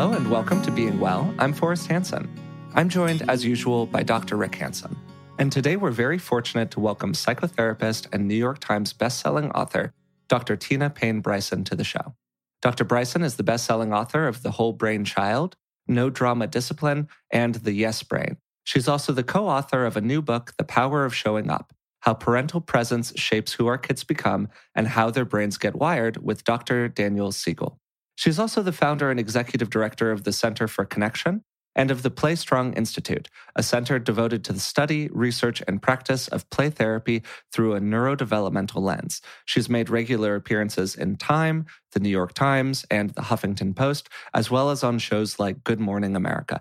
Hello and welcome to Being Well. I'm Forrest Hanson. I'm joined, as usual, by Dr. Rick Hanson. And today we're very fortunate to welcome psychotherapist and New York Times bestselling author, Dr. Tina Payne Bryson, to the show. Dr. Bryson is the bestselling author of The Whole Brain Child, No Drama Discipline, and The Yes Brain. She's also the co author of a new book, The Power of Showing Up How Parental Presence Shapes Who Our Kids Become and How Their Brains Get Wired, with Dr. Daniel Siegel. She's also the founder and executive director of the Center for Connection and of the Play Strong Institute, a center devoted to the study, research, and practice of play therapy through a neurodevelopmental lens. She's made regular appearances in Time, the New York Times, and the Huffington Post, as well as on shows like Good Morning America.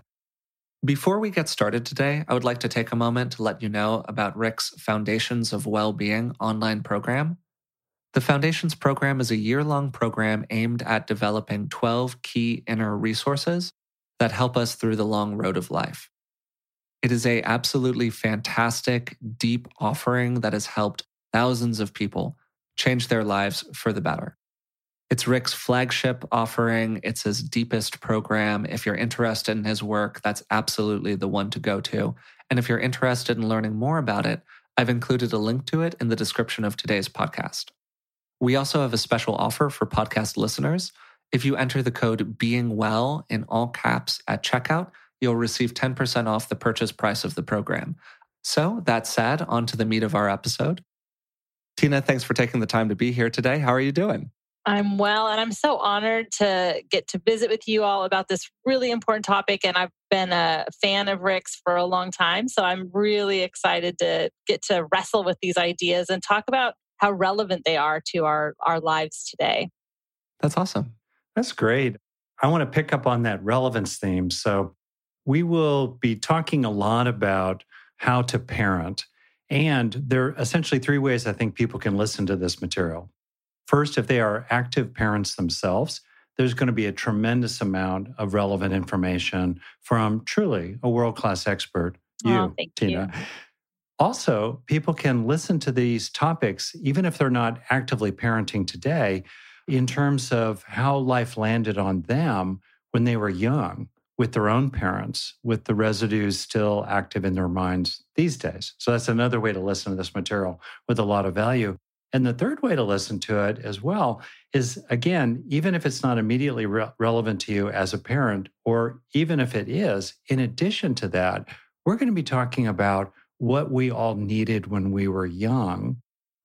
Before we get started today, I would like to take a moment to let you know about Rick's Foundations of Well-Being online program. The Foundations program is a year long program aimed at developing 12 key inner resources that help us through the long road of life. It is a absolutely fantastic, deep offering that has helped thousands of people change their lives for the better. It's Rick's flagship offering. It's his deepest program. If you're interested in his work, that's absolutely the one to go to. And if you're interested in learning more about it, I've included a link to it in the description of today's podcast. We also have a special offer for podcast listeners. If you enter the code being well in all caps at checkout, you'll receive 10% off the purchase price of the program. So, that said, on to the meat of our episode. Tina, thanks for taking the time to be here today. How are you doing? I'm well, and I'm so honored to get to visit with you all about this really important topic. And I've been a fan of Rick's for a long time. So I'm really excited to get to wrestle with these ideas and talk about how relevant they are to our, our lives today. That's awesome. That's great. I want to pick up on that relevance theme. So, we will be talking a lot about how to parent. And there are essentially three ways I think people can listen to this material. First, if they are active parents themselves, there's going to be a tremendous amount of relevant information from truly a world class expert, you, oh, Tina. You. Also, people can listen to these topics, even if they're not actively parenting today, in terms of how life landed on them when they were young with their own parents, with the residues still active in their minds these days. So that's another way to listen to this material with a lot of value. And the third way to listen to it as well is again, even if it's not immediately re- relevant to you as a parent, or even if it is, in addition to that, we're going to be talking about what we all needed when we were young,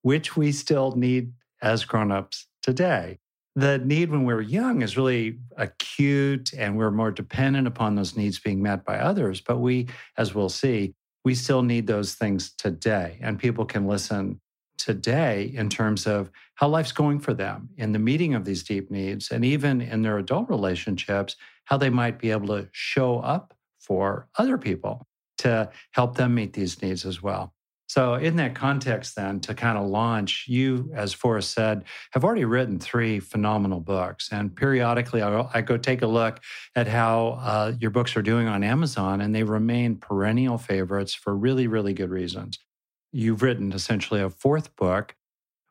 which we still need as grown-ups today. The need when we were young is really acute and we're more dependent upon those needs being met by others. But we, as we'll see, we still need those things today. And people can listen today in terms of how life's going for them in the meeting of these deep needs and even in their adult relationships, how they might be able to show up for other people to help them meet these needs as well. So, in that context, then, to kind of launch, you, as Forrest said, have already written three phenomenal books. And periodically, I, go take a look at how uh, your books are doing on Amazon, and they remain perennial favorites for really, really good reasons. You've written essentially a fourth book.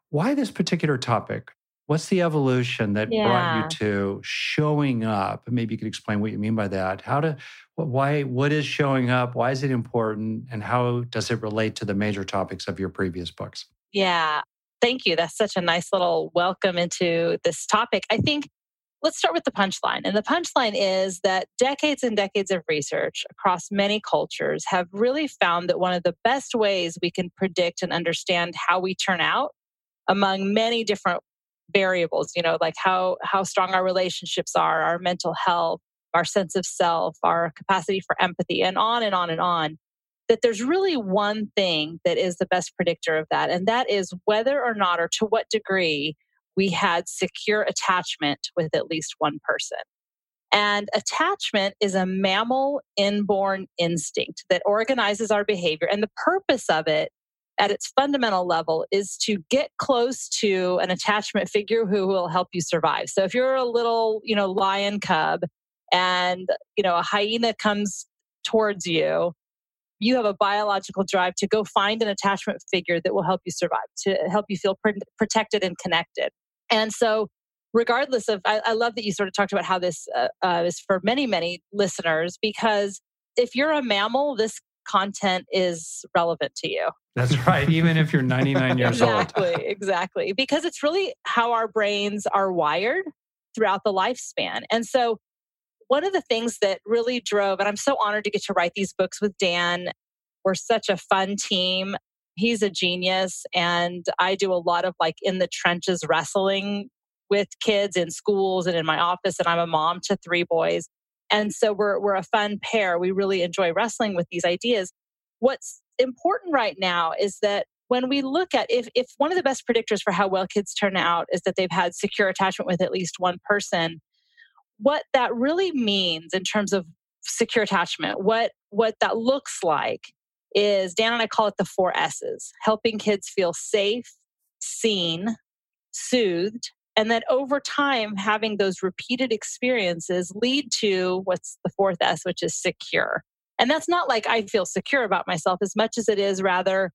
Why this particular topic? What's the evolution that yeah. brought you to showing up? Maybe you could explain what you mean by that. How to, why, what is showing up? Why is it important? And how does it relate to the major topics of your previous books? Yeah, thank you. That's such a nice little welcome into this topic. I think let's start with the punchline. And the punchline is that decades and decades of research across many cultures have really found that one of the best ways we can predict and understand how we turn out among many different variables you know like how how strong our relationships are our mental health our sense of self our capacity for empathy and on and on and on that there's really one thing that is the best predictor of that and that is whether or not or to what degree we had secure attachment with at least one person. And attachment is a mammal inborn instinct that organizes our behavior and the purpose of it at its fundamental level is to get close to an attachment figure who will help you survive. So if you're a little, you know, lion cub and, you know, a hyena comes towards you, you have a biological drive to go find an attachment figure that will help you survive, to help you feel pr- protected and connected. And so regardless of, I, I, love that you sort of talked about how this uh, uh, is for many, many listeners, because if you're a mammal, this content is relevant to you. That's right. Even if you're 99 years exactly, old. Exactly, exactly. Because it's really how our brains are wired throughout the lifespan. And so, one of the things that really drove, and I'm so honored to get to write these books with Dan. We're such a fun team. He's a genius. And I do a lot of like in the trenches wrestling with kids in schools and in my office. And I'm a mom to three boys. And so we're, we're a fun pair. We really enjoy wrestling with these ideas. What's important right now is that when we look at if, if one of the best predictors for how well kids turn out is that they've had secure attachment with at least one person, what that really means in terms of secure attachment, what what that looks like is Dan and I call it the four S's, helping kids feel safe, seen, soothed, and then over time, having those repeated experiences lead to what's the fourth S, which is secure. And that's not like I feel secure about myself as much as it is rather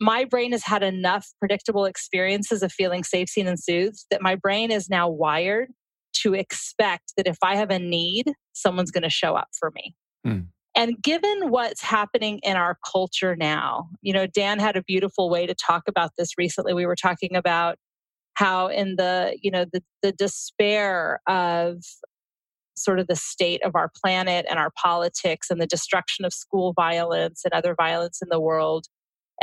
my brain has had enough predictable experiences of feeling safe, seen, and soothed that my brain is now wired to expect that if I have a need, someone's going to show up for me. Mm. And given what's happening in our culture now, you know, Dan had a beautiful way to talk about this recently. We were talking about how in the you know the, the despair of sort of the state of our planet and our politics and the destruction of school violence and other violence in the world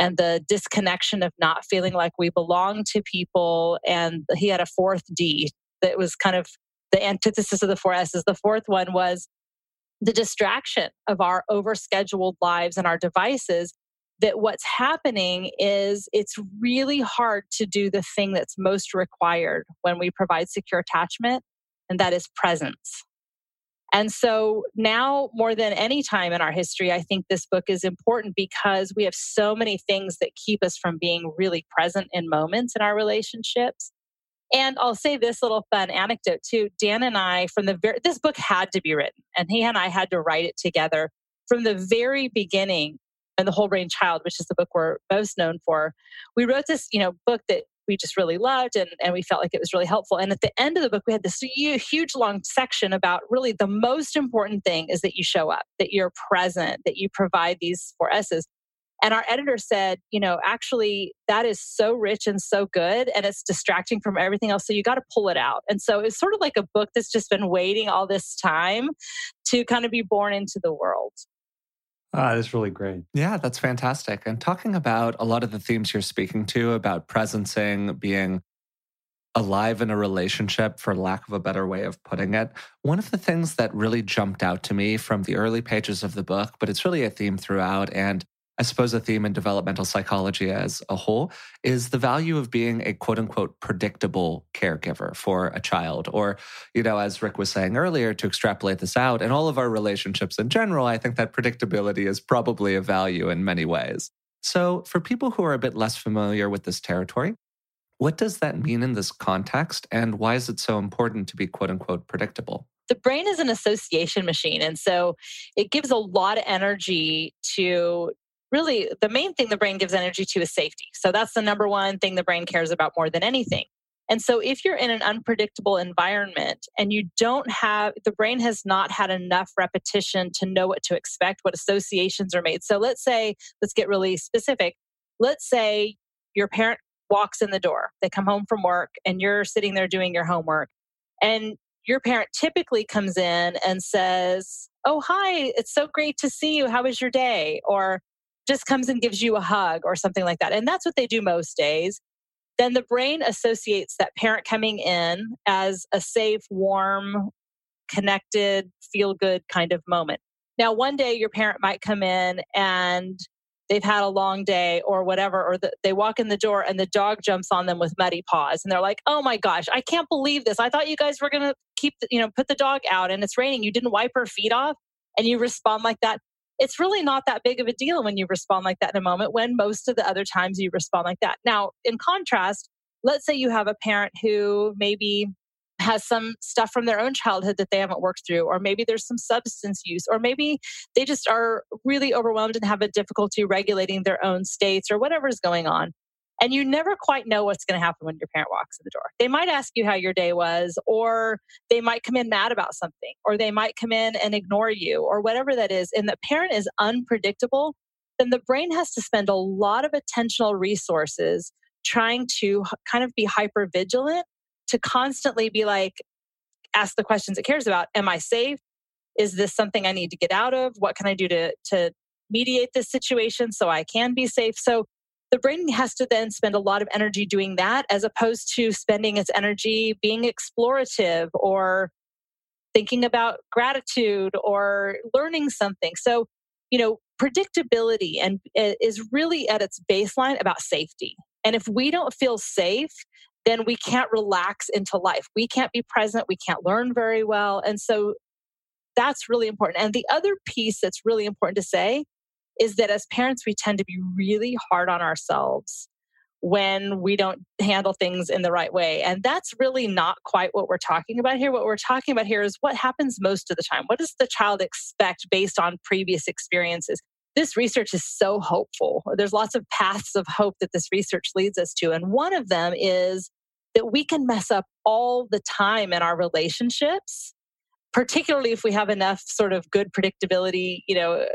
and the disconnection of not feeling like we belong to people and he had a fourth d that was kind of the antithesis of the four s's. The fourth one was the distraction of our overscheduled lives and our devices that what's happening is it's really hard to do the thing that's most required when we provide secure attachment, and that is presence. And so now, more than any time in our history, I think this book is important because we have so many things that keep us from being really present in moments in our relationships. And I'll say this little fun anecdote too. Dan and I, from the very, this book had to be written, and he and I had to write it together. From the very beginning, and the whole brain child which is the book we're most known for we wrote this you know book that we just really loved and, and we felt like it was really helpful. And at the end of the book we had this huge long section about really the most important thing is that you show up that you're present that you provide these four s's. And our editor said you know actually that is so rich and so good and it's distracting from everything else so you got to pull it out. And so it's sort of like a book that's just been waiting all this time to kind of be born into the world Ah, that's really great. Yeah, that's fantastic. And talking about a lot of the themes you're speaking to about presencing, being alive in a relationship, for lack of a better way of putting it, one of the things that really jumped out to me from the early pages of the book, but it's really a theme throughout, and I suppose a theme in developmental psychology as a whole is the value of being a quote unquote predictable caregiver for a child. Or, you know, as Rick was saying earlier, to extrapolate this out in all of our relationships in general, I think that predictability is probably a value in many ways. So, for people who are a bit less familiar with this territory, what does that mean in this context? And why is it so important to be quote unquote predictable? the brain is an association machine. And so it gives a lot of energy to really the main thing the brain gives energy to is safety. So that's the number one thing the brain cares about more than anything. And so if you're in an unpredictable environment and you don't have the brain has not had enough repetition to know what to expect, what associations are made. So let's say, let's get really specific. Let's say your parent walks in the door. They come home from work and you're sitting there doing your homework. And your parent typically comes in and says, Oh, hi, it's so great to see you. How was your day? Or just comes and gives you a hug or something like that. And that's what they do most days. Then the brain associates that parent coming in as a safe, warm, connected, feel good kind of moment. Now, one day your parent might come in and they've had a long day or whatever, or the, they walk in the door and the dog jumps on them with muddy paws. And they're like, oh my gosh, I can't believe this. I thought you guys were going to keep, the, you know, put the dog out and it's raining. You didn't wipe her feet off. And you respond like that it's really not that big of a deal when you respond like that in a moment when most of the other times you respond like that. Now, in contrast, let's say you have a parent who maybe has some stuff from their own childhood that they haven't worked through, or maybe there's some substance use, or maybe they just are really overwhelmed and have a difficulty regulating their own states or whatever's going on. And you never quite know what's going to happen when your parent walks in the door. They might ask you how your day was, or they might come in mad about something, or they might come in and ignore you, or whatever that is. And the parent is unpredictable, then the brain has to spend a lot of attentional resources trying to kind of be hyper vigilant to constantly be like, ask the questions it cares about. Am I safe? Is this something I need to get out of? What can I do to, to mediate this situation so I can be safe? So the brain has to then spend a lot of energy doing that as opposed to spending its energy being explorative or thinking about gratitude or learning something. So, you know, predictability and uh, is really at its baseline about safety. And if we don't feel safe, then we can't relax into life. We can't be present. We can't learn very well. And so that's really important. And the other piece that's really important to say is that as parents, we tend to be really hard on ourselves when we don't handle things in the right way. And that's really not quite what we're talking about here. What we're talking about here is what happens most of the time. What does the child expect based on previous experiences? This research is so hopeful. There's lots of paths of hope that this research leads us to. And one of them is that we can mess up all the time in our relationships particularly if we have enough sort of good predictability, you know,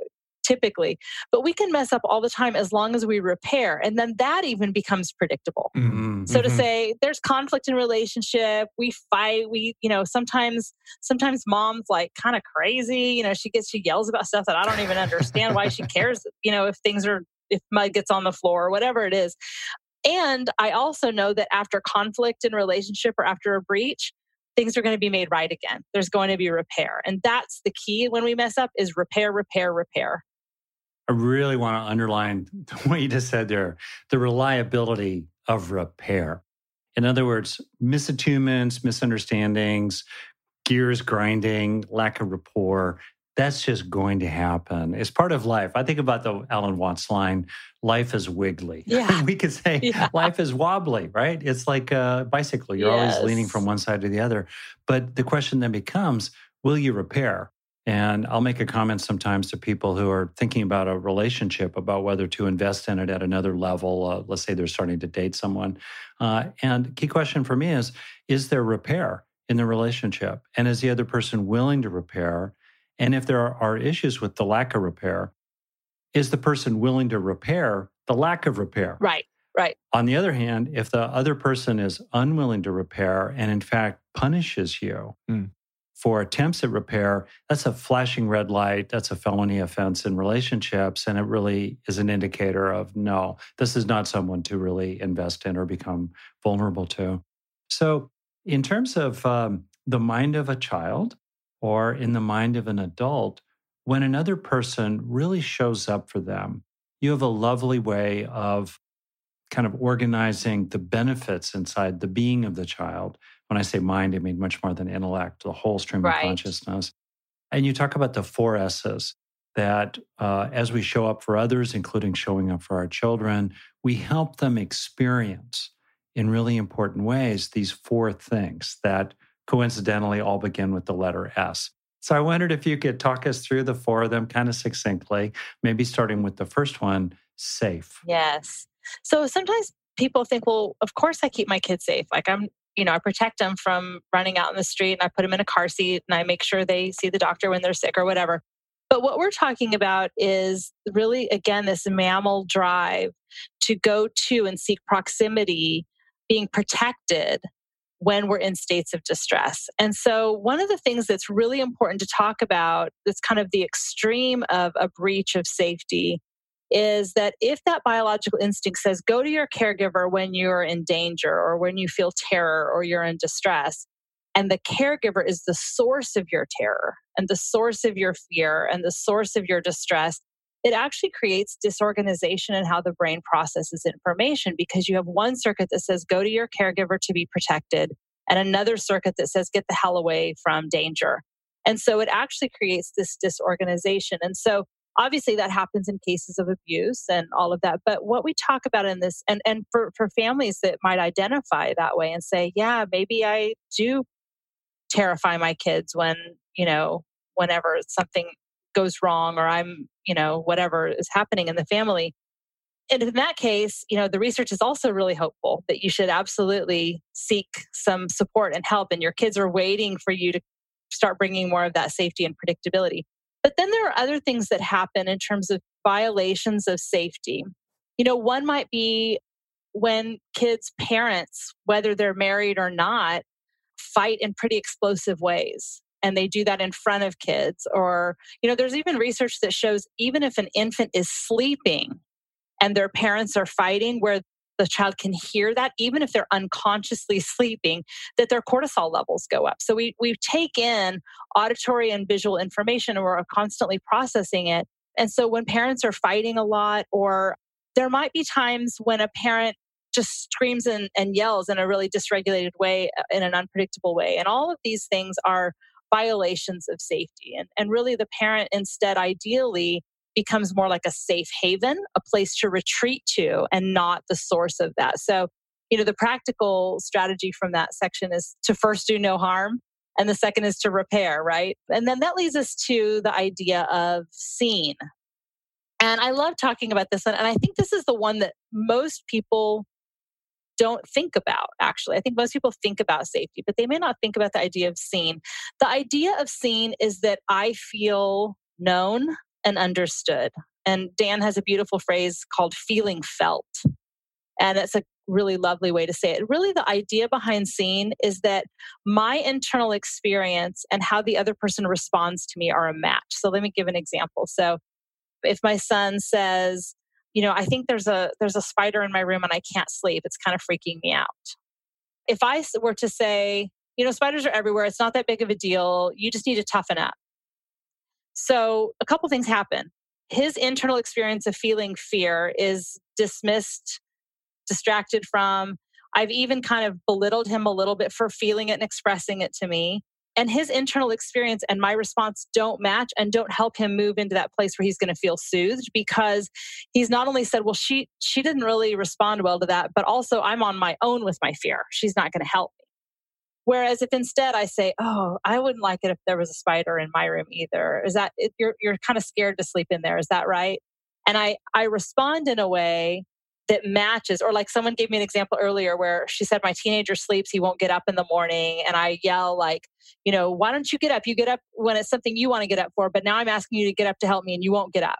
typically. But we can mess up all the time as long as we repair. And then that even becomes predictable. Mm-hmm. So to mm-hmm. say there's conflict in relationship, we fight, we, you know, sometimes sometimes mom's like kind of crazy. You know, she gets she yells about stuff that I don't even understand why she cares, you know, if things are if mud gets on the floor or whatever it is. And I also know that after conflict in relationship or after a breach, things are going to be made right again. There's going to be repair. And that's the key when we mess up is repair, repair, repair. I really want to underline what you just said there the reliability of repair. In other words, misattunements, misunderstandings, gears grinding, lack of rapport, that's just going to happen. It's part of life. I think about the Alan Watts line, life is wiggly. Yeah. we could say yeah. life is wobbly, right? It's like a bicycle. You're yes. always leaning from one side to the other. But the question then becomes, will you repair? And I'll make a comment sometimes to people who are thinking about a relationship, about whether to invest in it at another level. Uh, let's say they're starting to date someone. Uh, and key question for me is Is there repair in the relationship? And is the other person willing to repair? And if there are, are issues with the lack of repair, is the person willing to repair the lack of repair? Right, right. On the other hand, if the other person is unwilling to repair and in fact punishes you, mm for attempts at repair, that's a flashing red light. That's a felony offense in relationships. And it really is an indicator of no, this is not someone to really invest in or become vulnerable to. So, in terms of um, the mind of a child or in the mind of an adult, when another person really shows up for them, you have a lovely way of kind of organizing the benefits inside the being of the child when I say mind, I mean much more than intellect, the whole stream right. of consciousness. And you talk about the four S's that uh, as we show up for others, including showing up for our children, we help them experience in really important ways these four things that coincidentally all begin with the letter S. So I wondered if you could talk us through the four of them kind of succinctly, maybe starting with the first one safe. Yes. So sometimes people think, well, of course I keep my kids safe. Like I'm you know, I protect them from running out in the street and I put them in a car seat and I make sure they see the doctor when they're sick or whatever. But what we're talking about is really, again, this mammal drive to go to and seek proximity, being protected when we're in states of distress. And so, one of the things that's really important to talk about that's kind of the extreme of a breach of safety is that if that biological instinct says go to your caregiver when you're in danger or when you feel terror or you're in distress, and the caregiver is the source of your terror and the source of your fear and the source of your distress, it actually creates disorganization in how the brain processes information because you have one circuit that says go to your caregiver to be protected and another circuit that says get the hell away from danger. And so it actually creates this disorganization. And so obviously that happens in cases of abuse and all of that but what we talk about in this and and for for families that might identify that way and say yeah maybe i do terrify my kids when you know whenever something goes wrong or i'm you know whatever is happening in the family and in that case, you know, the research is also really hopeful that you should absolutely seek some support and help. And your kids are waiting for you to start bringing more of that safety and predictability. But then there are other things that happen in terms of violations of safety. You know, one might be when kids' parents, whether they're married or not, fight in pretty explosive ways and they do that in front of kids or you know there's even research that shows even if an infant is sleeping and their parents are fighting where the child can hear that even if they're unconsciously sleeping that their cortisol levels go up. So we we take in auditory and visual information and we're constantly processing it. And so when parents are fighting a lot or there might be times when a parent just screams and, and yells in a really dysregulated way uh, in an unpredictable way. And all of these things are violations of safety. And, and really the parent instead ideally becomes more like a safe haven, a place to retreat to, and not the source of that. So, you know, the practical strategy from that section is to first do no harm. And the second is to repair, right? And then that leads us to the idea of seen. And I love talking about this one. And I think this is the one that most people don't think about, actually. I think most people think about safety, but they may not think about the idea of seen. The idea of seen is that I feel known, and understood. And Dan has a beautiful phrase called feeling felt. And it's a really lovely way to say it. Really, the idea behind seen is that my internal experience and how the other person responds to me are a match. So let me give an example. So if my son says, you know, I think there's a there's a spider in my room and I can't sleep. It's kind of freaking me out. If I were to say, you know, spiders are everywhere. It's not that big of a deal. You just need to toughen up. So, a couple things happen. His internal experience of feeling fear is dismissed, distracted from. I've even kind of belittled him a little bit for feeling it and expressing it to me. And his internal experience and my response don't match and don't help him move into that place where he's going to feel soothed because he's not only said, well, she she didn't really respond well to that, but also I'm on my own with my fear. She's not going to help. Whereas if instead I say, "Oh, I wouldn't like it if there was a spider in my room either," is that you're you're kind of scared to sleep in there? Is that right? And I I respond in a way that matches, or like someone gave me an example earlier where she said, "My teenager sleeps; he won't get up in the morning," and I yell like, "You know, why don't you get up? You get up when it's something you want to get up for, but now I'm asking you to get up to help me, and you won't get up."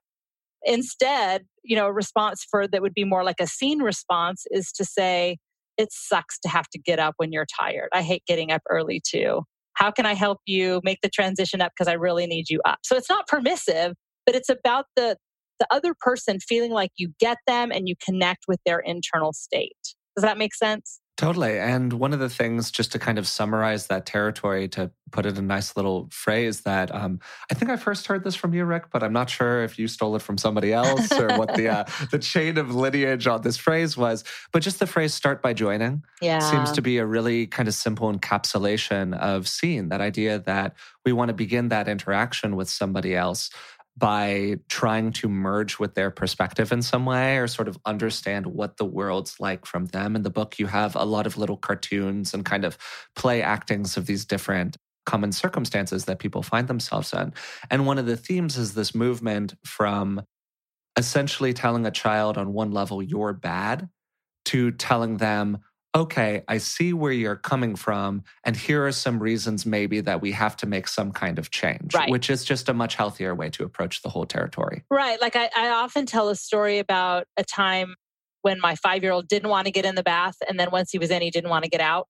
Instead, you know, a response for that would be more like a seen response is to say, it sucks to have to get up when you're tired. I hate getting up early too. How can I help you make the transition up because I really need you up? So it's not permissive, but it's about the the other person feeling like you get them and you connect with their internal state. Does that make sense? Totally. And one of the things, just to kind of summarize that territory, to put it in a nice little phrase that um, I think I first heard this from you, Rick, but I'm not sure if you stole it from somebody else or what the uh, the chain of lineage on this phrase was. But just the phrase "start by joining" yeah. seems to be a really kind of simple encapsulation of seeing that idea that we want to begin that interaction with somebody else by trying to merge with their perspective in some way or sort of understand what the world's like from them. In the book, you have a lot of little cartoons and kind of play actings of these different common circumstances that people find themselves in. And one of the themes is this movement from essentially telling a child on one level, you're bad, to telling them, okay, I see where you're coming from. And here are some reasons maybe that we have to make some kind of change, right. which is just a much healthier way to approach the whole territory. Right. Like I, I often tell a story about a time when my five year old didn't want to get in the bath. And then once he was in, he didn't want to get out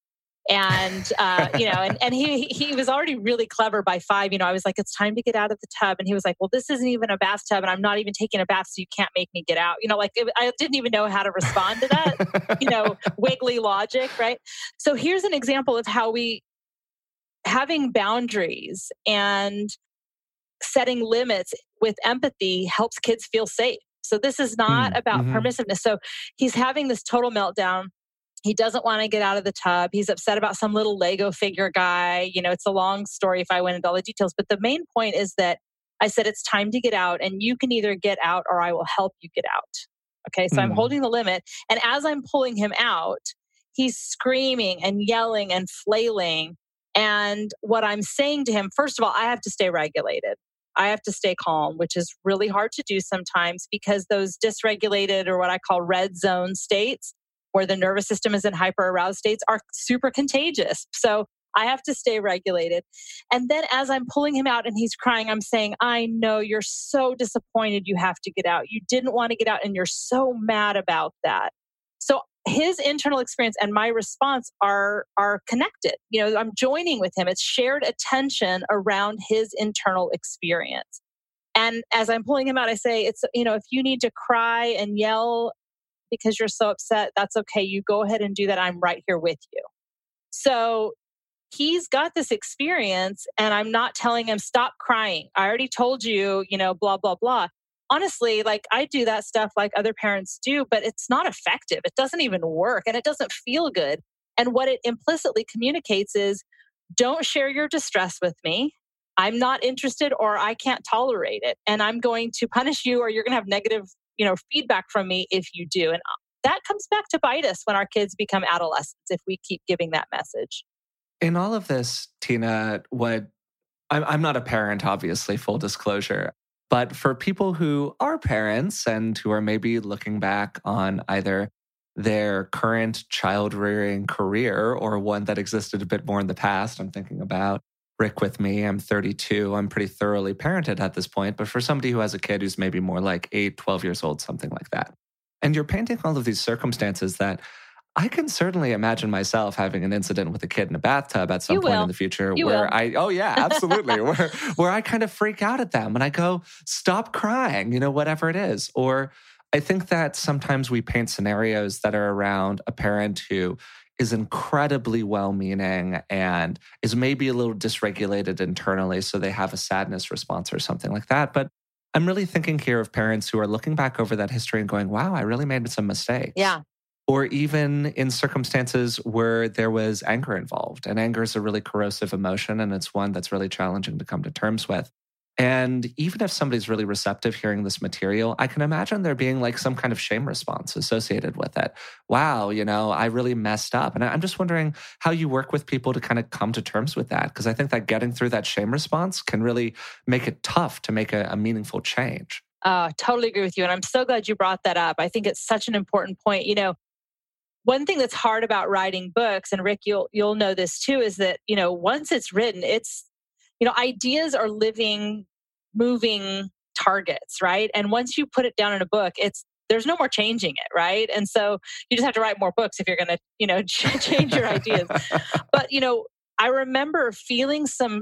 and uh, you know and, and he he was already really clever by five you know i was like it's time to get out of the tub. And he was like well this isn't even a bathtub and i'm not even taking a bath so you can't make me get out. You know like it, i didn't even know how to respond to that you know wiggly logic right? So here's an example of how we having boundaries and setting limits with empathy helps kids feel safe. So this is not mm, about mm-hmm. permissiveness. So he's having this total meltdown he doesn't want to get out of the tub. He's upset about some little Lego figure guy. You know, it's a long story if I went into all the details. But the main point is that I said it's time to get out, and you can either get out or I will help you get out. Okay, so mm. I'm hmm. holding the limit. And as I'm pulling him out, he's screaming and yelling and flailing. And what I'm saying to him, first of all, I have to stay regulated. I have to stay calm, which is really hard to do sometimes because those dysregulated or what I call red zone states, where the nervous system is in hyper aroused states, are super contagious. So I have to stay regulated. And then as I'm pulling him out and he's crying, I'm saying, I know you're so disappointed you have to get out. You didn't want to get out and you're so mad about that. So his internal experience and my response are are connected. You know, I'm joining with him. It's shared attention around his internal experience. And as I'm pulling him out, I say, it's, you know, if you need to cry and yell because you're so upset, that's okay. You go ahead and do that. I'm right here with you. So he's got this experience and I'm not telling him, stop crying. I already told you, you know, blah, blah, blah. Honestly, like I do that stuff like other parents do, but it's not effective. It doesn't even work and it doesn't feel good. And what it implicitly communicates is don't share your distress with me. I'm not interested or I can't tolerate it. And I'm going to punish you or you're going to have negative, you know, feedback from me if you do. And uh, that comes back to bite us when our kids become adolescents if we keep giving that message in all of this, Tina, what I'm, I'm not a parent, obviously, full disclosure. But for people who are parents and who are maybe looking back on either their current child rearing career or one that existed a bit more in the past, I'm thinking about Rick with me. I'm 32. I'm pretty thoroughly parented at this point. But for somebody who has a kid who's maybe more like 8, 12 years old, something like that. And you're painting all of these circumstances that I can certainly imagine myself having an incident with a kid in a bathtub at some you point will. in the future you where will. I oh yeah, absolutely. where where I kind of freak out at them and I go, stop crying, you know, whatever it is. Or I think that sometimes we paint scenarios that are around a parent who is incredibly well meaning and is maybe a little dysregulated internally. So they have a sadness response or something like that. But I'm really thinking here of parents who are looking back over that history and going, wow, I really made some mistakes Yeah. or even in circumstances where there was anger involved. And anger is a really corrosive emotion, and it's one that's really challenging to come to terms with. And even if somebody's really receptive hearing this material, I can imagine there being like some kind of shame response associated with it. Wow, you know, I really messed up. And I'm just wondering how you work with people to kind of come to terms with that. Because I think that getting through that shame response can really make it tough to make a, a meaningful change. Uh, totally agree with you. And I'm so glad you brought that up. I think it's such an important point. You know, one thing that's hard about writing books, and Rick, you'll you'll know this too, is that, you know, once it's written, it's, you know, ideas are living, moving targets, right? And once you put it down in a book, it's there's no more changing it, right? And so you just have to write more books if you're going to, you know, change your ideas. But, you know, I remember feeling some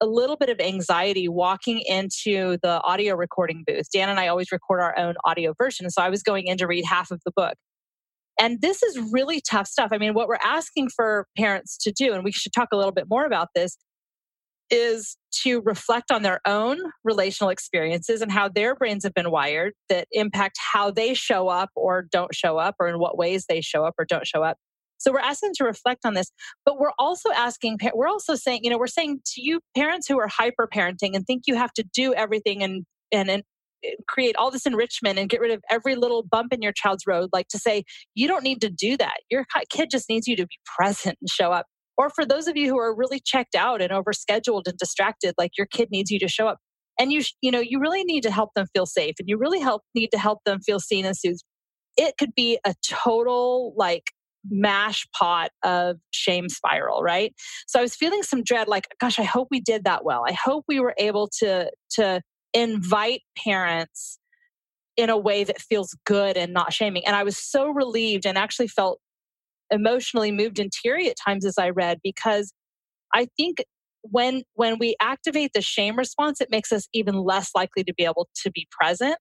a little bit of anxiety walking into the audio recording booth. Dan and I always record our own audio version. So I was going in to read half of the book. And this is really tough stuff. I mean, what we're asking for parents to do, and we should talk a little bit more about this, is to reflect on their own relational experiences and how their brains have been wired that impact how they show up or don't show up, or in what ways they show up or don't show up. So we're asking to reflect on this, but we're also asking, we're also saying, you know, we're saying to you parents who are hyper parenting and think you have to do everything and, and, and eh, create all this enrichment and get rid of every little bump in your child's road, like to say, you don't need to do that. Your kid just needs you to be present and show up. Or for those of you who are really checked out and overscheduled and distracted, like your kid needs you to show up. And you, you know, you really need to help them feel safe and you really help need to help them feel seen and soothed. It could be a total like mash pot of shame spiral, right? So I was feeling some dread, like, gosh, I hope we did that well. I hope we were able to to invite parents in a way that feels good and not shaming. And I was so relieved and actually felt emotionally moved and teary at times as I read because I think when when we activate the shame response it makes us even less likely to be able to be present.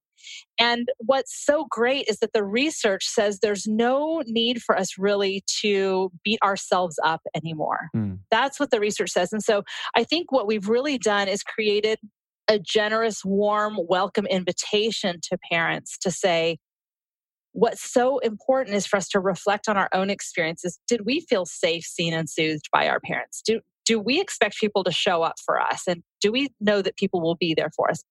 And what's so great is that the research says there's no need for us really to beat ourselves up anymore. Mm. that's what the research says. And so i think what we've really done is created a generous warm welcome invitation to parents to say what's so important is for us to reflect on our own experiences. Did we feel safe seen and soothed by our parents? Do do we expect people to show up for us? And do we know that people will be there for us?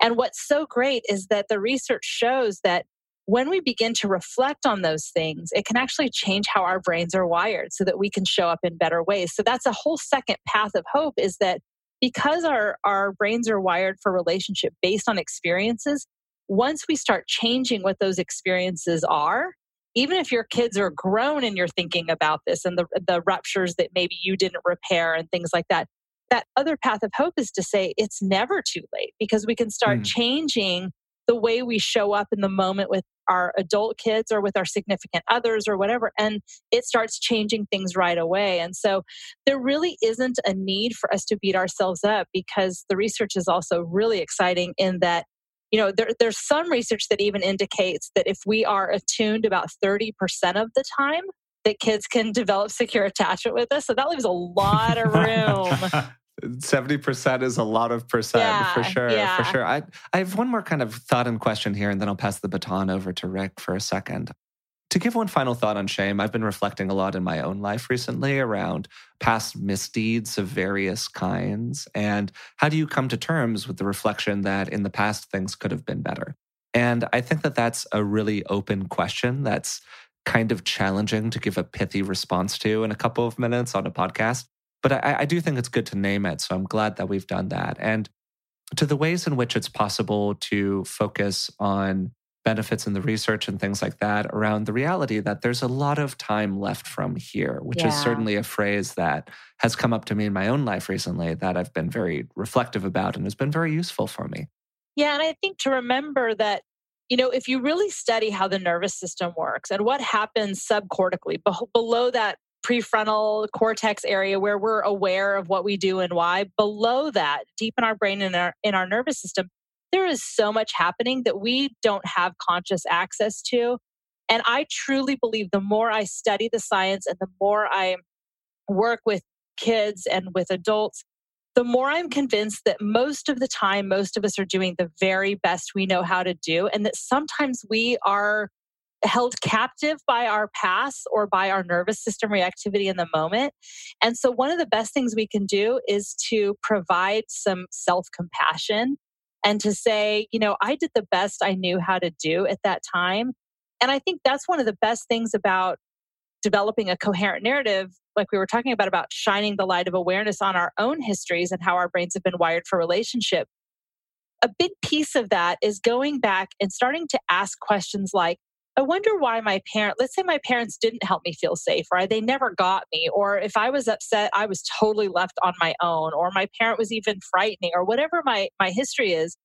And what's so great is that the research shows that when we begin to reflect on those things it can actually change how our brains are wired so that we can show up in better ways. So that's a whole second path of hope is that because our, our brains are wired for relationship based on experiences, once we start changing what those experiences are, even if your kids are grown and you're thinking about this and the, the ruptures that maybe you didn't repair and things like that, that other path of hope is to say it's never too late because we can start mm. changing the way we show up in the moment with our adult kids or with our significant others or whatever. And it starts changing things right away. And so there really isn't a need for us to beat ourselves up because the research is also really exciting in that you know there, there's some research that even indicates that if we are attuned about 30% of the time that kids can develop secure attachment with us. So that leaves a lot of room. 70% is a lot of percent yeah, for sure yeah. for sure. I, I have one more kind of thought and question here and then i'll pass the baton over to rick for a second to give one final thought on shame, I've been reflecting a lot in my own life recently around past misdeeds of various kinds. And how do you come to terms with the reflection that in the past things could have been better? And I think that that's a really open question that's kind of challenging to give a pithy response to in a couple of minutes on a podcast. But I, I do think it's good to name it. So I'm glad that we've done that. And to the ways in which it's possible to focus on benefits in the research and things like that around the reality that there's a lot of time left from here, which yeah. is certainly a phrase that has come up to me in my own life recently that I've been very reflective about and has been very useful for me. Yeah, and I think to remember that you know, if you really study how the nervous system works and what happens subcortically below that prefrontal cortex area where we're aware of what we do and why, below that, deep in our brain and our in our nervous system, there is so much happening that we don't have conscious access to. And I truly believe the more I study the science and the more I work with kids and with adults, the more I'm convinced that most of the time, most of us are doing the very best we know how to do, and that sometimes we are held captive by our past or by our nervous system reactivity in the moment. And so, one of the best things we can do is to provide some self compassion and to say, you know, I did the best I knew how to do at that time. And I think that's one of the best things about developing a coherent narrative, like we were talking about, about shining the light of awareness on our own histories and how our brains have been wired for relationship. A big piece of that is going back and starting to ask questions like, I wonder why my parent, let's say my parents didn't help me feel safe, right? they never got me, or if I was upset, I was totally left on my own, or my parent was even frightening, or whatever my, my history is.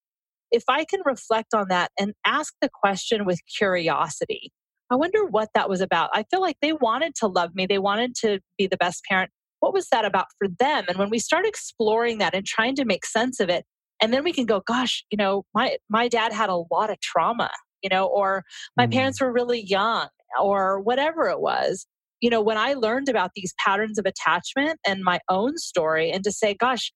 If I can reflect on that and ask the question with curiosity, I wonder what that was about. I feel like they wanted to love me, they wanted to be the best parent. What was that about for them? And when we start exploring that and trying to make sense of it, and then we can go, gosh, you know, my my dad had a lot of trauma you know, or my mm. parents were really young, or whatever it was. You know, when I learned about these patterns of attachment and my own story, and to say, gosh,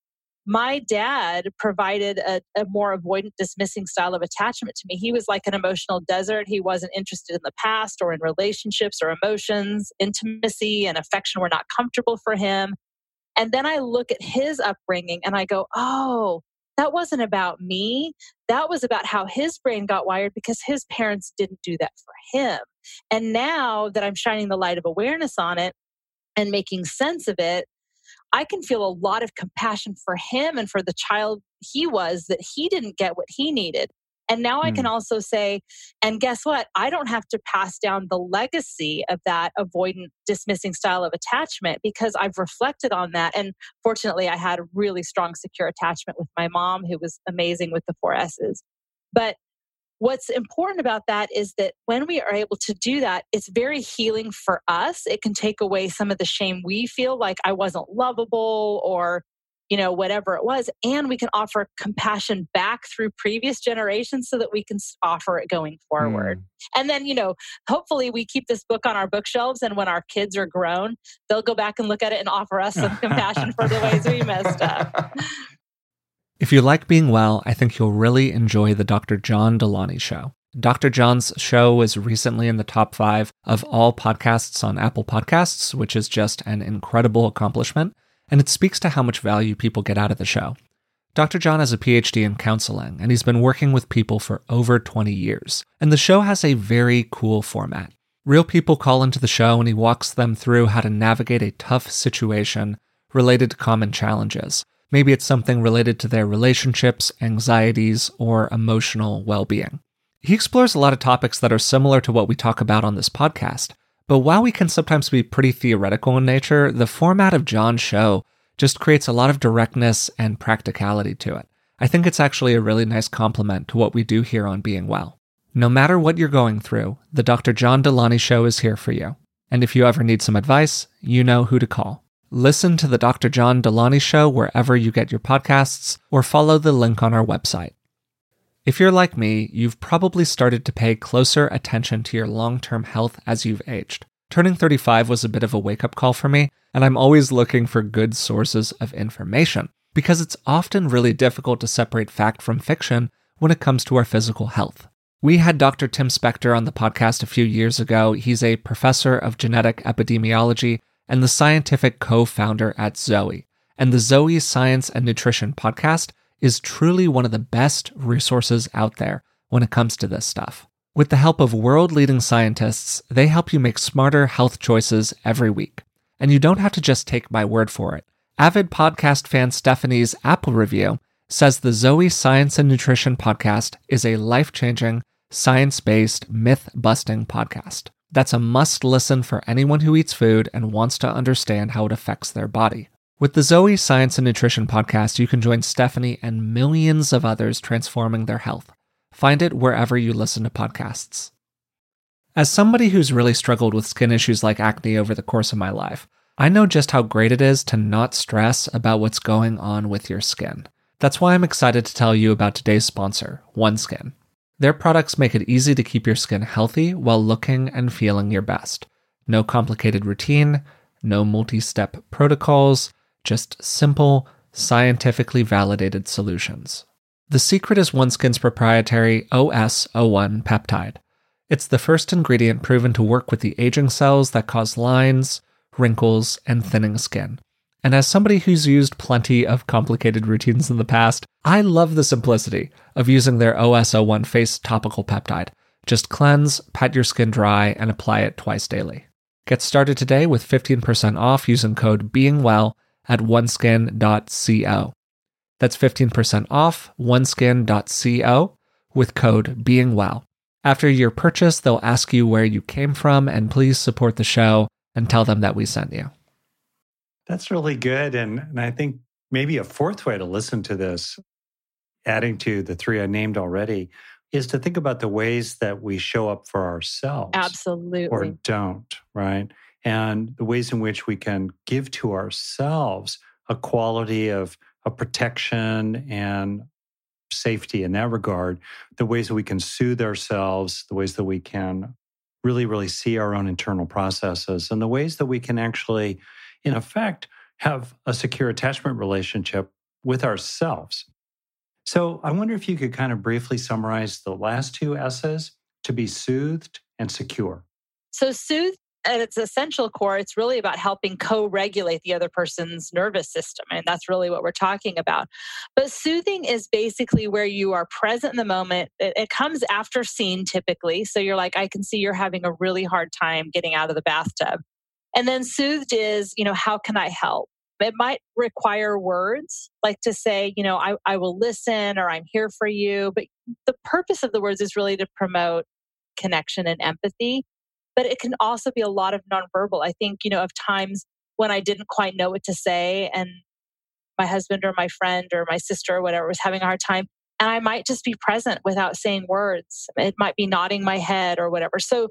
my dad provided a, a, more avoidant, dismissing style of attachment to me. He was like an emotional desert. He wasn't interested in the past or in relationships or emotions. Intimacy and affection were not comfortable for him. And then I look at his upbringing and I go, oh, that wasn't about me. That was about how his brain got wired because his parents didn't do that for him. And now that I'm shining the light of awareness on it and making sense of it, I can feel a lot of compassion for him and for the child he was that he didn't get what he needed. And now mm. I can mm. also say, and guess what? I don't have to pass down the legacy of that avoidant, dismissing style of attachment because I've reflected on that. And fortunately, I had a really strong, secure attachment with my mom, who was amazing with the four S's. But what's important about that is that when we are able to do that, it's very healing for us. It can take away some of the shame we feel like I wasn't lovable or you know, whatever it was. And we can offer compassion back through previous generations so that we can offer it going forward. Mm. And then, you know, hopefully we keep this book on our bookshelves. And when our kids are grown, they'll go back and look at it and offer us some compassion for the ways we messed up. If you like being well, I think you'll really enjoy the Dr. John Delony show. Dr. John's show was recently in the top five of all podcasts on Apple Podcasts, which is just an incredible accomplishment and it speaks to how much value people get out of the show. Dr. John has a PhD in counseling, and he's been working with people for over 20 years. And the show has a very cool format. Real people call into the show, and he walks them through how to navigate a tough situation related to common challenges. Maybe it's something related to their relationships, anxieties, or emotional well being. He explores a lot of topics that are similar to what we talk about on this podcast. But while we can sometimes be pretty theoretical in nature, the format of John's show just creates a lot of directness and practicality to it. I think it's actually a really nice complement to what we do here on Being Well. No matter what you're going through, the Dr. John Delony Show is here for you. And if you ever need some advice, you know who to call. Listen to the Dr. John Delony Show wherever you get your podcasts or follow the link on our website. If you're like me, you've probably started to pay closer attention to your long term health as you've aged. Turning 35 was a bit of a wake up call for me, and I'm always looking for good sources of information because it's often really difficult to separate fact from fiction when it comes to our physical health. We had Dr. Tim Spector on the podcast a few years ago. He's a professor of genetic epidemiology and the scientific co founder at Zoe. And the Zoe Science and Nutrition podcast is truly one of the best resources out there when it comes to this stuff. With the help of world leading scientists, they help you make smarter health choices every week. And you don't have to just take my word for it. Avid podcast fan Stephanie's Apple review says the Zoe Science and Nutrition podcast is a life changing, science based, myth busting podcast. That's a must listen for anyone who eats food and wants to understand how it affects their body. With the Zoe Science and Nutrition podcast, you can join Stephanie and millions of others transforming their health. Find it wherever you listen to podcasts. As somebody who's really struggled with skin issues like acne over the course of my life, I know just how great it is to not stress about what's going on with your skin. That's why I'm excited to tell you about today's sponsor, OneSkin. Their products make it easy to keep your skin healthy while looking and feeling your best. No complicated routine, no multi step protocols just simple, scientifically validated solutions. The secret is OneSkin's proprietary OS01 peptide. It's the first ingredient proven to work with the aging cells that cause lines, wrinkles, and thinning skin. And as somebody who's used plenty of complicated routines in the past, I love the simplicity of using their OS01 face topical peptide. Just cleanse, pat your skin dry, and apply it twice daily. Get started today with 15% off using code BEINGWELL at oneskin.co. That's 15% off oneskin.co with code beingwell. After your purchase, they'll ask you where you came from and please support the show and tell them that we sent you. That's really good. And, and I think maybe a fourth way to listen to this, adding to the three I named already, is to think about the ways that we show up for ourselves. Absolutely. Or don't, right? And the ways in which we can give to ourselves a quality of, of protection and safety in that regard, the ways that we can soothe ourselves, the ways that we can really, really see our own internal processes, and the ways that we can actually, in effect, have a secure attachment relationship with ourselves. So I wonder if you could kind of briefly summarize the last two S's to be soothed and secure. So, soothe at its essential core, it's really about helping co regulate the other person's nervous system. And that's really what we're talking about. But soothing is basically where you are present in the moment. It, it, comes after seen typically. So you're like, I can see you're having a really hard time getting out of the bathtub. And then soothed is, you know, how can I help? It might require words like to say, you know, I, I will listen or I'm here for you. But the purpose of the words is really to promote connection and empathy but it can also be a lot of nonverbal. I think, you know, of times when I didn't quite know what to say and my husband or my friend or my sister or whatever was having a hard time. And I might just be present without saying words. It might be nodding my head or whatever. So,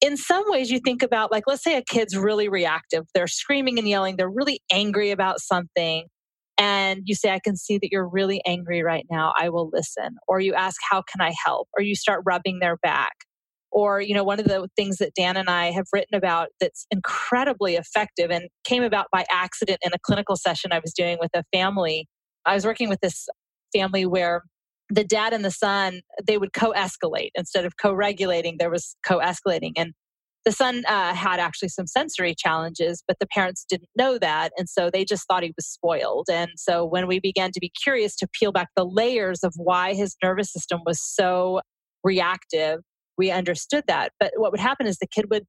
in some ways, you think about, like, let's say a kid's really reactive. They're screaming and yelling. They're really angry about something. And you say, I can see that you're really angry right now. I will listen. Or you ask, How can I help? Or you start rubbing their back or you know one of the things that dan and i have written about that's incredibly effective and came about by accident in a clinical session i was doing with a family. I was working with this family where the dad and the son they would co-escalate. Instead of co-regulating there was co-escalating. And the son uh, had actually some sensory challenges but the parents didn't know that and so they just thought he was spoiled. And so when we began to be curious to peel back the layers of why his nervous system was so reactive we understood that. But what would happen is the kid would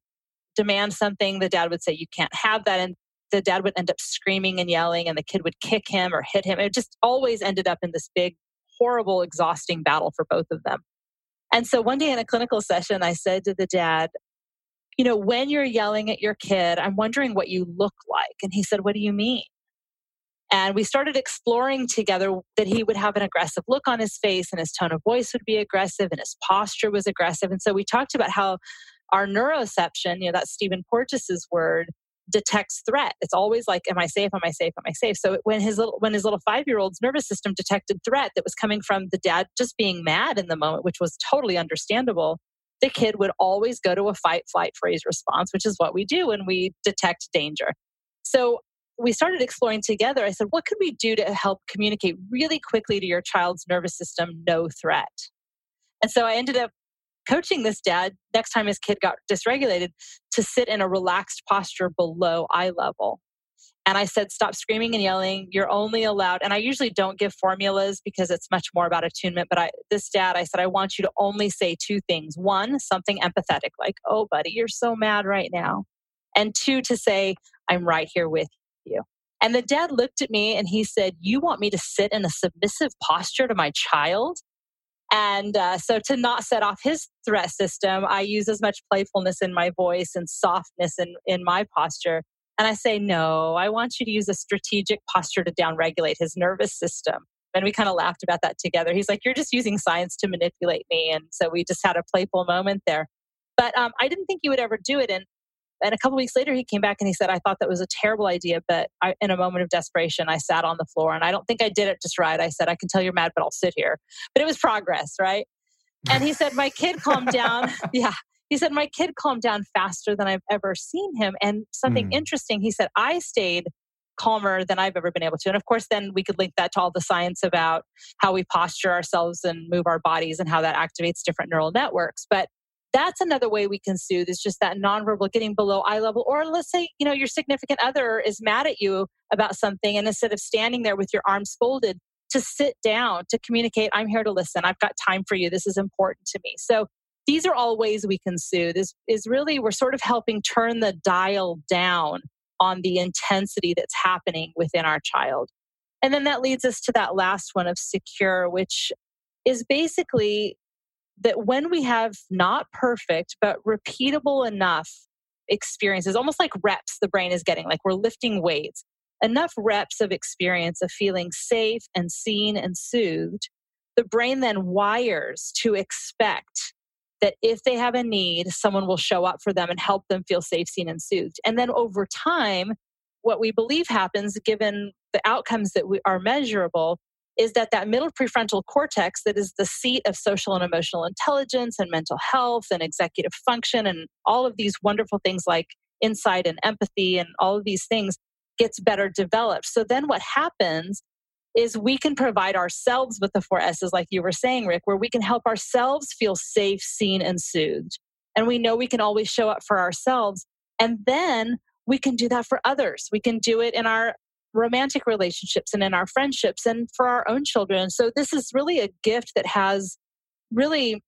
demand something, the dad would say, You can't have that. And the dad would end up screaming and yelling, and the kid would kick him or hit him. It just always ended up in this big, horrible, exhausting battle for both of them. And so one day in a clinical session, I said to the dad, You know, when you're yelling at your kid, I'm wondering what you look like. And he said, What do you mean? And we started exploring together that he would have an aggressive look on his face and his tone of voice would be aggressive and his posture was aggressive. And so we talked about how our neuroception, you know, that's Stephen Porges's word, detects threat. It's always like, am I safe? Am I safe? Am I safe? So when his little when his little five year old's nervous system detected threat that was coming from the dad just being mad in the moment, which was totally understandable, the kid would always go to a fight, flight, freeze response, which is what we do when we detect danger. So we started exploring together. I said, what could we do to help communicate really quickly to your child's nervous system, no threat? And so I ended up coaching this dad next time his kid got dysregulated to sit in a relaxed posture below eye level. And I said, stop screaming and yelling. You're only allowed, and I usually don't give formulas because it's much more about attunement. But I, this dad, I said, I want you to only say two things. One, something empathetic, like, oh, buddy, you're so mad right now. And two, to say, I'm right here with you. And the dad looked at me and he said, You want me to sit in a submissive posture to my child? And uh, so, to not set off his threat system, I use as much playfulness in my voice and softness in, in my posture. And I say, No, I want you to use a strategic posture to downregulate his nervous system. And we kind of laughed about that together. He's like, You're just using science to manipulate me. And so we just had a playful moment there. But um, I didn't think you would ever do it. And and a couple weeks later, he came back and he said, I thought that was a terrible idea, but I, in a moment of desperation, I sat on the floor and I don't think I did it just right. I said, I can tell you're mad, but I'll sit here. But it was progress, right? And he said, My kid calmed down. yeah. He said, My kid calmed down faster than I've ever seen him. And something mm. interesting, he said, I stayed calmer than I've ever been able to. And of course, then we could link that to all the science about how we posture ourselves and move our bodies and how that activates different neural networks. But that's another way we can soothe is just that nonverbal getting below eye level or let's say you know your significant other is mad at you about something and instead of standing there with your arms folded to sit down to communicate i'm here to listen. I've got time for you. This is important to me. So these are all ways we can soothe is, is really we're sort of helping turn the dial down on the intensity that's happening within our child. And then that leads us to that last one of secure which is basically that when we have not perfect, but repeatable enough experiences, almost like reps the brain is getting, like we're lifting weights, enough reps of experience of feeling safe and seen and soothed, the brain then wires to expect that if they have a need, someone will show up for them and help them feel safe, seen, and soothed. And then over time, what we believe happens, given the outcomes that we are measurable, is that that middle prefrontal cortex that is the seat of social and emotional intelligence and mental health and executive function and all of these wonderful things like insight and empathy and all of these things gets better developed. So then what happens is we can provide ourselves with the four s's like you were saying rick where we can help ourselves feel safe seen and soothed. And we know we can always show up for ourselves. And then we can do that for others. We can do it in our romantic relationships and in our friendships and for our own children. So this is really a gift that has really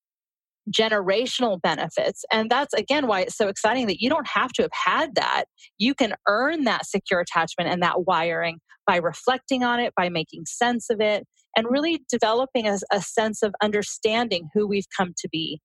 generational benefits. And that's again why it's so exciting that you don't have to have had that. You can earn that secure attachment and that wiring by reflecting on it, by making sense of it, and really developing a, a sense of understanding who we've come to be.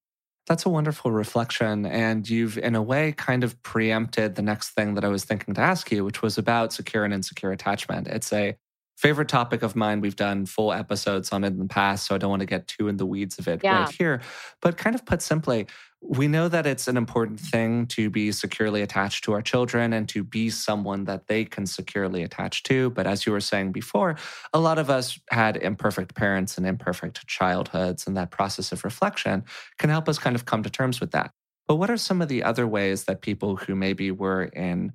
That's a wonderful reflection. And you've, in a way, kind of preempted the next thing that I was thinking to ask you, which was about secure and insecure attachment. It's a favorite topic of mine. We've done full episodes on it in the past, so I don't want to get too in the weeds of it yeah. right here. But kind of put simply, we know that it's an important thing to be securely attached to our children and to be someone that they can securely attach to. But as you were saying before, a lot of us had imperfect parents and imperfect childhoods, and that process of reflection can help us kind of come to terms with that. But what are some of the other ways that people who maybe were in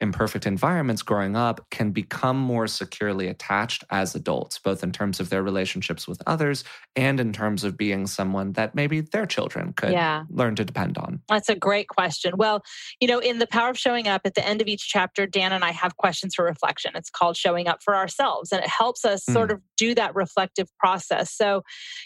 imperfect environments growing up can become more securely attached as adults, both in terms of their relationships with others and in terms of being someone that maybe their children could yeah. learn to depend on? That's a great question. Well, you know, in The Power of Showing Up, at the end of each chapter, Dan and I have questions for reflection. It's called Showing Up for Ourselves, and it helps us mm. sort of do that reflective process. So,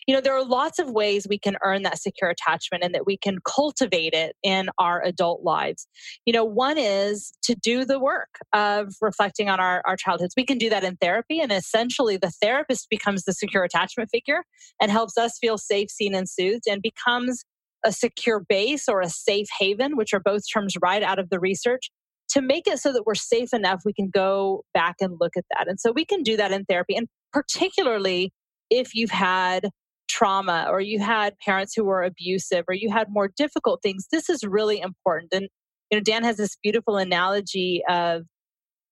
you know, there are lots of ways we can earn that secure attachment and that we can cultivate it in our adult lives. You know, one is to do the work of reflecting on our, our childhoods. We can do that in therapy, and essentially, the therapist becomes the secure attachment figure and helps us feel safe, seen, and soothed, and becomes a secure base or a safe haven, which are both terms right out of the research, to make it so that we're safe enough we can go back and look at that. And so we can do that in therapy, and particularly if you've had trauma or you had parents who were abusive or you had more difficult things, this is really important. And you know, Dan has this beautiful analogy of,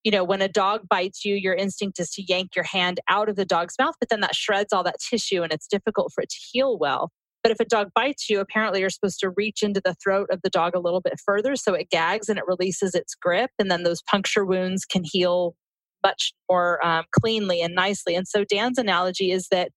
you know, when a dog bites you, your instinct is to yank your hand out of the dog's mouth, but then that shreds all that tissue and it's difficult for it to heal well. But if a dog bites you, apparently you're supposed to reach into the throat of the dog a little bit further so it gags and it releases its grip. And then those puncture wounds can heal much more um, cleanly and nicely. And so Dan's analogy is that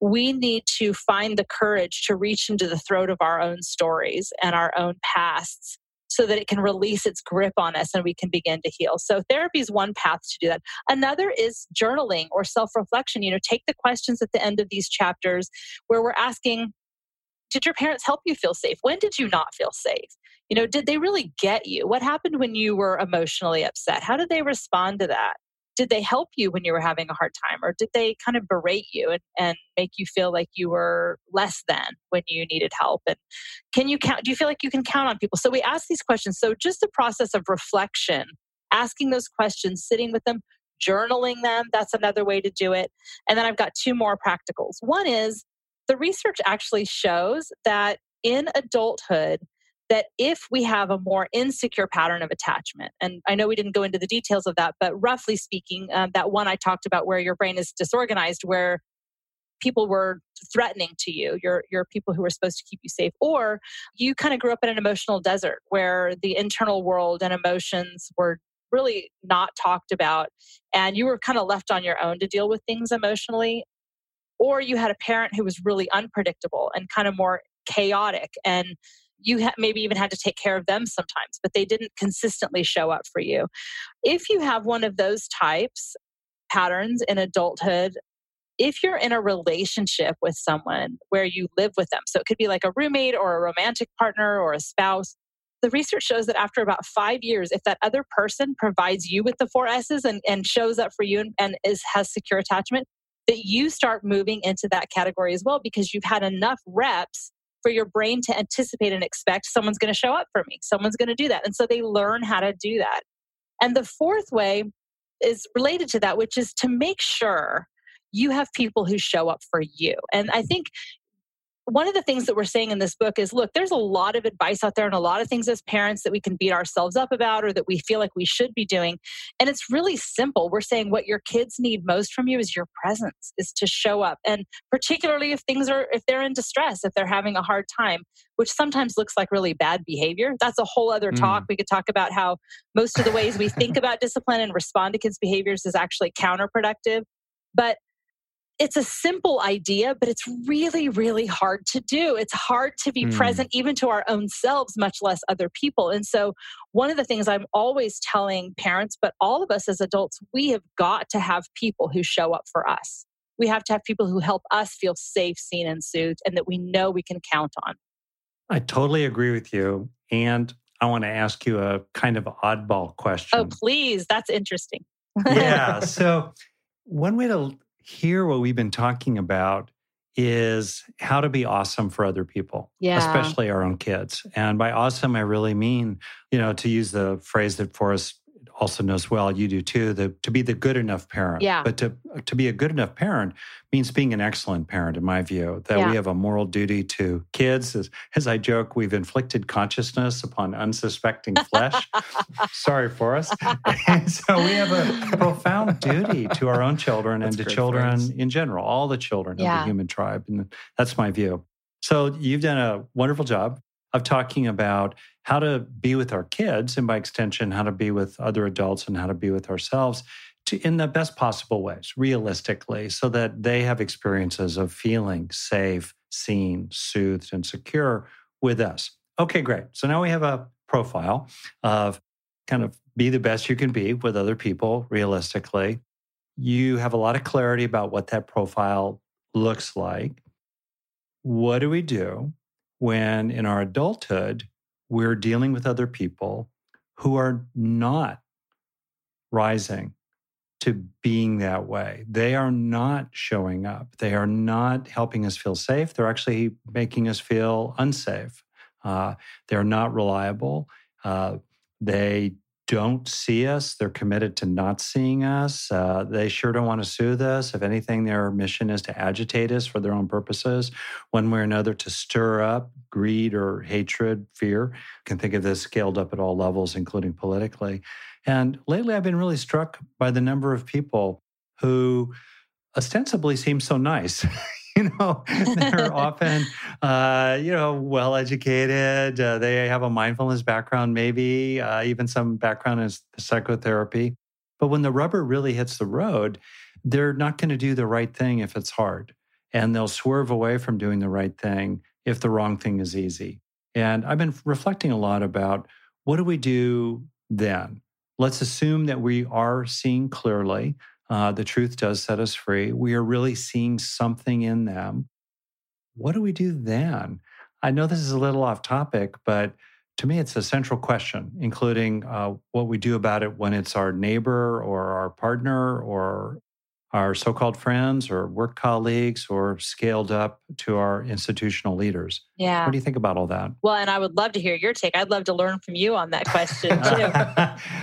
we need to find the courage to reach into the throat of our own stories and our own pasts so that it can release its grip on us and we can begin to heal. So therapy is one path to do that. Another is journaling or self-reflection. You know, take the questions at the end of these chapters where we're asking did your parents help you feel safe? When did you not feel safe? You know, did they really get you? What happened when you were emotionally upset? How did they respond to that? Did they help you when you were having a hard time or did they kind of berate you and, and make you feel like you were less than when you needed help? And can you count do you feel like you can count on people? So we ask these questions. So just the process of reflection asking those questions sitting with them journaling them that's another way to do it. And then i've got two more practicals. One is the research actually shows that in adulthood that if we have a more insecure pattern of attachment, and I know we didn't go into the details of that, but roughly speaking, um, that one I talked about where your brain is disorganized, where people were threatening to you, you're, you're people who were supposed to keep you safe, or you kind of grew up in an emotional desert where the internal world and emotions were really not talked about, and you were kind of left on your own to deal with things emotionally. Or you had a parent who was really unpredictable and kind of more chaotic and you ha- maybe even had to take care of them sometimes, but they didn't consistently show up for you. If you have one of those types, patterns in adulthood, if you're in a relationship with someone where you live with them, so it could be like a roommate or a romantic partner or a spouse, the research shows that after about five years, if that other person provides you with the four S's and, and shows up for you and, and is has secure attachment, that you start moving into that category as well because you've had enough reps for your brain to anticipate and expect someone's going to show up for me, someone's going to do that. And so they learn how to do that. And the fourth way is related to that, which is to make sure you have people who show up for you. And I think one of the things that we're saying in this book is look, there's a lot of advice out there and a lot of things as parents that we can beat ourselves up about or that we feel like we should be doing. And it's really simple. We're saying what your kids need most from you is your presence, is to show up. And particularly if things are, if they're in distress, if they're having a hard time, which sometimes looks like really bad behavior. That's a whole other talk. Mm. We could talk about how most of the ways we think about discipline and respond to kids' behaviors is actually counterproductive. But it's a simple idea, but it's really, really hard to do. It's hard to be mm. present even to our own selves, much less other people. And so, one of the things I'm always telling parents, but all of us as adults, we have got to have people who show up for us. We have to have people who help us feel safe, seen, and soothed, and that we know we can count on. I totally agree with you. And I want to ask you a kind of oddball question. Oh, please. That's interesting. yeah. So, one way to here, what we've been talking about is how to be awesome for other people, yeah. especially our own kids. And by awesome, I really mean, you know, to use the phrase that Forrest also knows well, you do too, the, to be the good enough parent. Yeah. But to, to be a good enough parent means being an excellent parent, in my view, that yeah. we have a moral duty to kids. As, as I joke, we've inflicted consciousness upon unsuspecting flesh. Sorry for us. and so we have a profound duty to our own children that's and to children phrase. in general, all the children yeah. of the human tribe. And that's my view. So you've done a wonderful job of talking about how to be with our kids and by extension how to be with other adults and how to be with ourselves to, in the best possible ways realistically so that they have experiences of feeling safe seen soothed and secure with us. Okay great. So now we have a profile of kind of be the best you can be with other people realistically. You have a lot of clarity about what that profile looks like. What do we do when in our adulthood we're dealing with other people who are not rising to being that way. They are not showing up. They are not helping us feel safe. They're actually making us feel unsafe. Uh, they're not reliable. Uh, they don't see us. They're committed to not seeing us. Uh, they sure don't want to soothe us. If anything, their mission is to agitate us for their own purposes, one way or another, to stir up greed or hatred, fear. You can think of this scaled up at all levels, including politically. And lately, I've been really struck by the number of people who ostensibly seem so nice. you know, they're often, uh, you know, well educated. Uh, they have a mindfulness background, maybe uh, even some background in psychotherapy. But when the rubber really hits the road, they're not going to do the right thing if it's hard. And they'll swerve away from doing the right thing if the wrong thing is easy. And I've been reflecting a lot about what do we do then? Let's assume that we are seeing clearly uh, the truth does set us free. We are really seeing something in them. What do we do then? I know this is a little off topic, but to me, it's a central question, including uh, what we do about it when it's our neighbor or our partner or our so called friends or work colleagues or scaled up to our institutional leaders. Yeah. What do you think about all that? Well, and I would love to hear your take. I'd love to learn from you on that question too.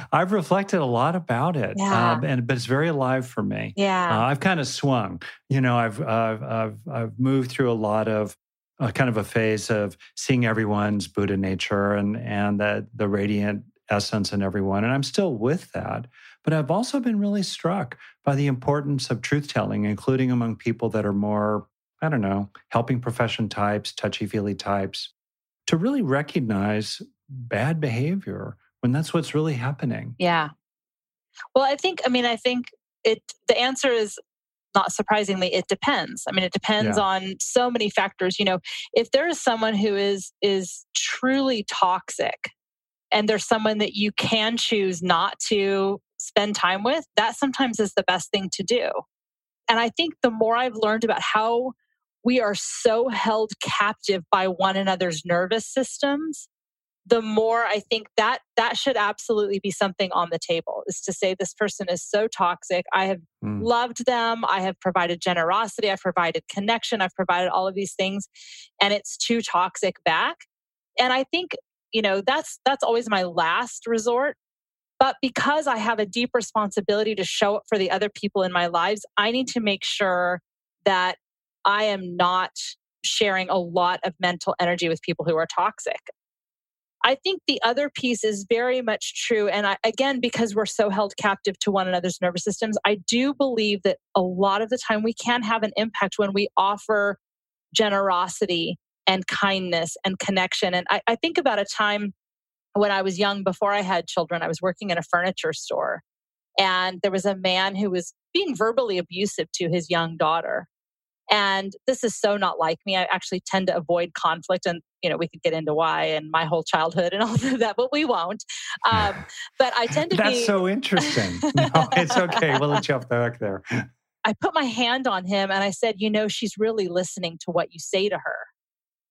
I've reflected a lot about it, yeah. um, and but it's very alive for me. Yeah. Uh, I've kind of swung. You know, I've, I've, I've, I've moved through a lot of uh, kind of a phase of seeing everyone's Buddha nature and, and the, the radiant essence in everyone. And I'm still with that. But I've also been really struck by the importance of truth telling, including among people that are more, I don't know, helping profession types, touchy feely types, to really recognize bad behavior when that's what's really happening. Yeah. Well, I think, I mean, I think it, the answer is not surprisingly it depends i mean it depends yeah. on so many factors you know if there is someone who is is truly toxic and there's someone that you can choose not to spend time with, that sometimes is the best thing to do. And I think the more I've learned about how we are so held captive by one another's nervous systems, the more I think that that should absolutely be something on the table is to say this person is so toxic. I have mm. loved them. I have provided generosity. I've provided connection. I've provided all of these things and it's too toxic back. And I think, you know, that's that's always my last resort but because I have a deep responsibility to show up for the other people in my lives, I need to make sure that I am not sharing a lot of mental energy with people who are toxic. I think the other piece is very much true. And I, again, because we're so held captive to one another's nervous systems, I do believe that a lot of the time we can have an impact when we offer generosity and kindness and connection. And I, I think about a time when I was young, before I had children, I was working in a furniture store. And there was a man who was being verbally abusive to his young daughter. And this is so not like me. I actually tend to avoid conflict. And, you know, we could get into why and my whole childhood and all of that, but we won't. Um, but I tend to be That's be. so interesting. No, it's okay. We'll let you off the hook there. I put my hand on him and I said, you know, she's really listening to what you say to her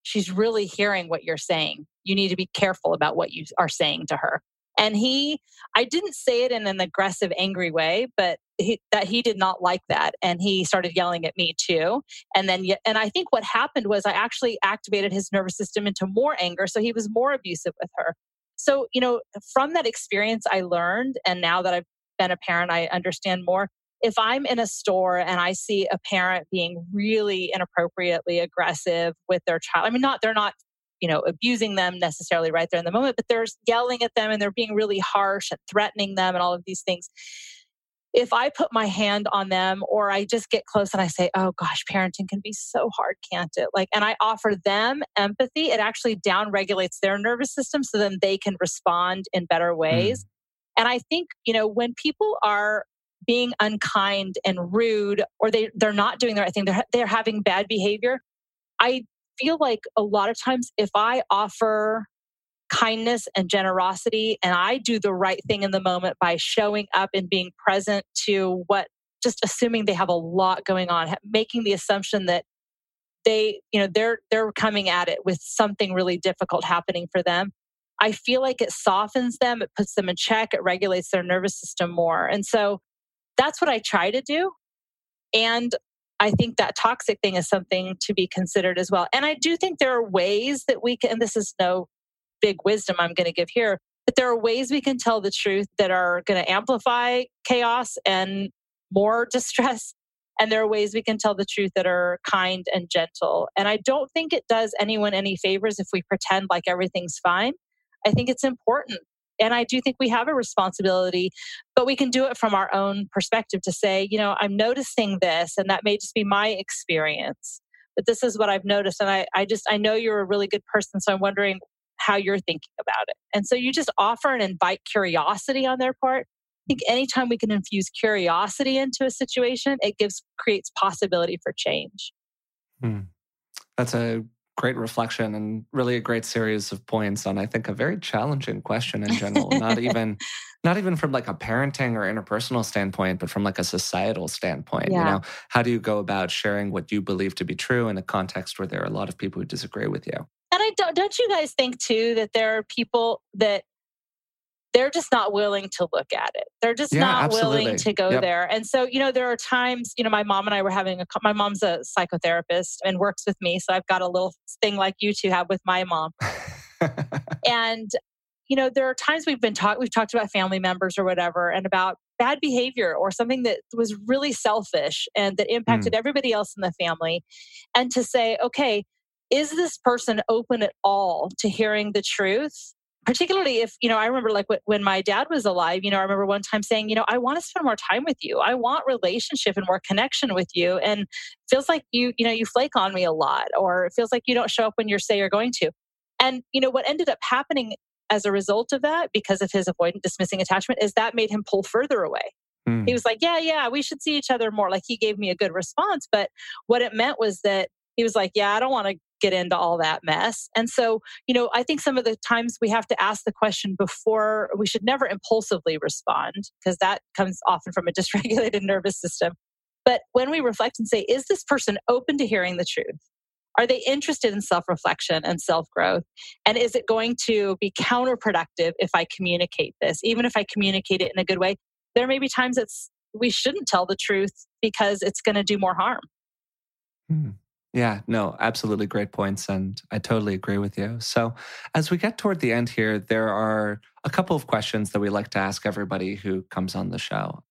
she's really hearing what you're saying. You need to be careful about what you are saying to her. And he, I didn't say it in an aggressive, angry way, but he, that he did not like that, and he started yelling at me too. And then, and I think what happened was I actually activated his nervous system into more anger, so he was more abusive with her. So you know, from that experience, I learned, and now that I've been a parent, I understand more if I'm in a store and I see a parent being really inappropriately aggressive with their child, I mean, not, they're not, you know, abusing them necessarily right there in the moment, but they're yelling at them and they're being really harsh and threatening them and all of these things. If I put my hand on them or I just get close and I say, oh gosh, parenting can be so hard, can't it? Like, and I offer them empathy, it actually down regulates their nervous system so then they can respond in better ways. Mm. And I think, you know, when people are being unkind and rude or they they're not doing the right thing they're they're having bad behavior i feel like a lot of times if i offer kindness and generosity and i do the right thing in the moment by showing up and being present to what just assuming they have a lot going on making the assumption that they you know they're they're coming at it with something really difficult happening for them I feel like it softens them, it puts them in check, it regulates their nervous system more. And so that's what I try to do. And I think that toxic thing is something to be considered as well. And I do think there are ways that we can, and this is no big wisdom I'm going to give here, but there are ways we can tell the truth that are going to amplify chaos and more distress. And there are ways we can tell the truth that are kind and gentle. And I don't think it does anyone any favors if we pretend like everything's fine. I think it's important. And I do think we have a responsibility, but we can do it from our own perspective to say, you know, I'm noticing this, and that may just be my experience. But this is what I've noticed. And I, I just, I know you're a really good person. So I'm wondering how you're thinking about it. And so you just offer and invite curiosity on their part. I think anytime we can infuse curiosity into a situation, it gives creates possibility for change. Hmm. That's a great reflection and really a great series of points on I think a very challenging question in general. not even not even from like a parenting or interpersonal standpoint, but from like a societal standpoint. Yeah. You know, how do you go about sharing what you believe to be true in a context where there are a lot of people who disagree with you? And I don't don't you guys think too that there are people that they're just not willing to look at it. They're just yeah, not absolutely. willing to go yep. there. And so, you know, there are times, you know, my mom and I were having a, my mom's a psychotherapist and works with me. So I've got a little thing like you two have with my mom. and, you know, there are times we've been talked, we've talked about family members or whatever and about bad behavior or something that was really selfish and that impacted mm. everybody else in the family. And to say, okay, is this person open at all to hearing the truth? Particularly if you know i remember like when my dad was alive you know i remember one time saying you know i want to spend more time with you. I want relationship and more connection with you. And feels like you you know you flake on me a lot or it feels like you don't show up when you say you're going to. And you know what ended up happening as a result of that because of his avoidant dismissing attachment is that made him pull further away. Mm. he was like yeah yeah we should see each other more. Like he gave me a good response but what it meant was that he was like yeah i don't want to get into all that mess. And so, you know, I think some of the times we have to ask the question before we should never impulsively respond because that comes often from a dysregulated nervous system. But when we reflect and say, is this person open to hearing the truth? Are they interested in self reflection and self growth? And is it going to be counterproductive if I communicate this, even if I communicate it in a good way? There may be times that we shouldn't tell the truth because it's going to do more harm. Hmm. Yeah, no, absolutely great points. And I totally agree with you. So, as we get toward the end here, there are a couple of questions that we like to ask everybody who comes on the show.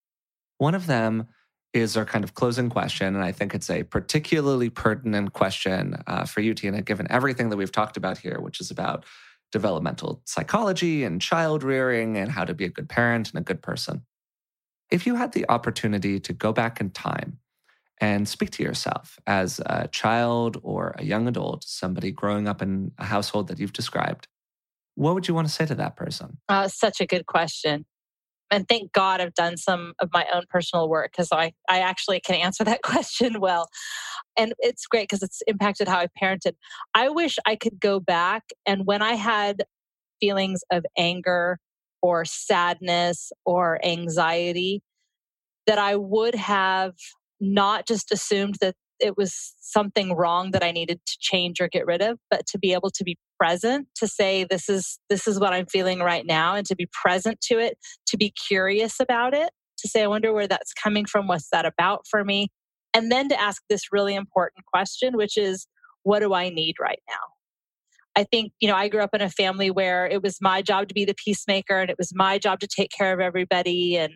One of them is our kind of closing question. And I think it's a particularly pertinent question uh, for you, Tina, given everything that we've talked about here, which is about developmental psychology and child rearing and how to be a good parent and a good person. If you had the opportunity to go back in time and speak to yourself as a child or a young adult, somebody growing up in a household that you've described. What would you want to say to that person? Uh, such a good question. And thank God I've done some of my own personal work because I, I actually can answer that question well. And it's great because it's impacted how I parented. I wish I could go back and when I had feelings of anger or sadness or anxiety, that I would have not just assumed that it was something wrong that I needed to change or get rid of, but to be able to be present, to say this is this is what I'm feeling right now and to be present to it, to be curious about it, to say I wonder where that's coming from, what's that about for me? And then to ask this really important question, which is what do I need right now? I think, you know, I grew up in a family where it was my job to be the peacemaker and it was my job to take care of everybody and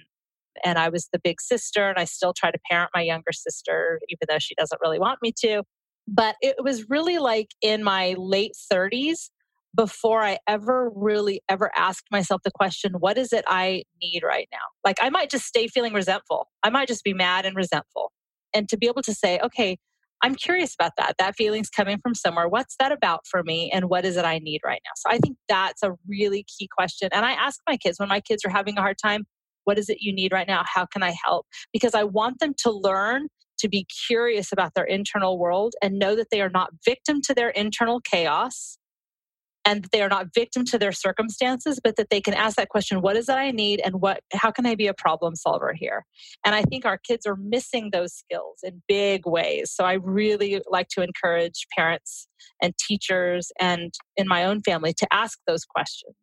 and I was the big sister, and I still try to parent my younger sister, even though she doesn't really want me to. But it was really like in my late 30s before I ever really ever asked myself the question, what is it I need right now? Like I might just stay feeling resentful. I might just be mad and resentful. And to be able to say, okay, I'm curious about that. That feeling's coming from somewhere. What's that about for me? And what is it I need right now? So I think that's a really key question. And I ask my kids when my kids are having a hard time, what is it you need right now? How can I help? Because I want them to learn to be curious about their internal world and know that they are not victim to their internal chaos and they are not victim to their circumstances but that they can ask that question what is it i need and what how can i be a problem solver here and i think our kids are missing those skills in big ways so i really like to encourage parents and teachers and in my own family to ask those questions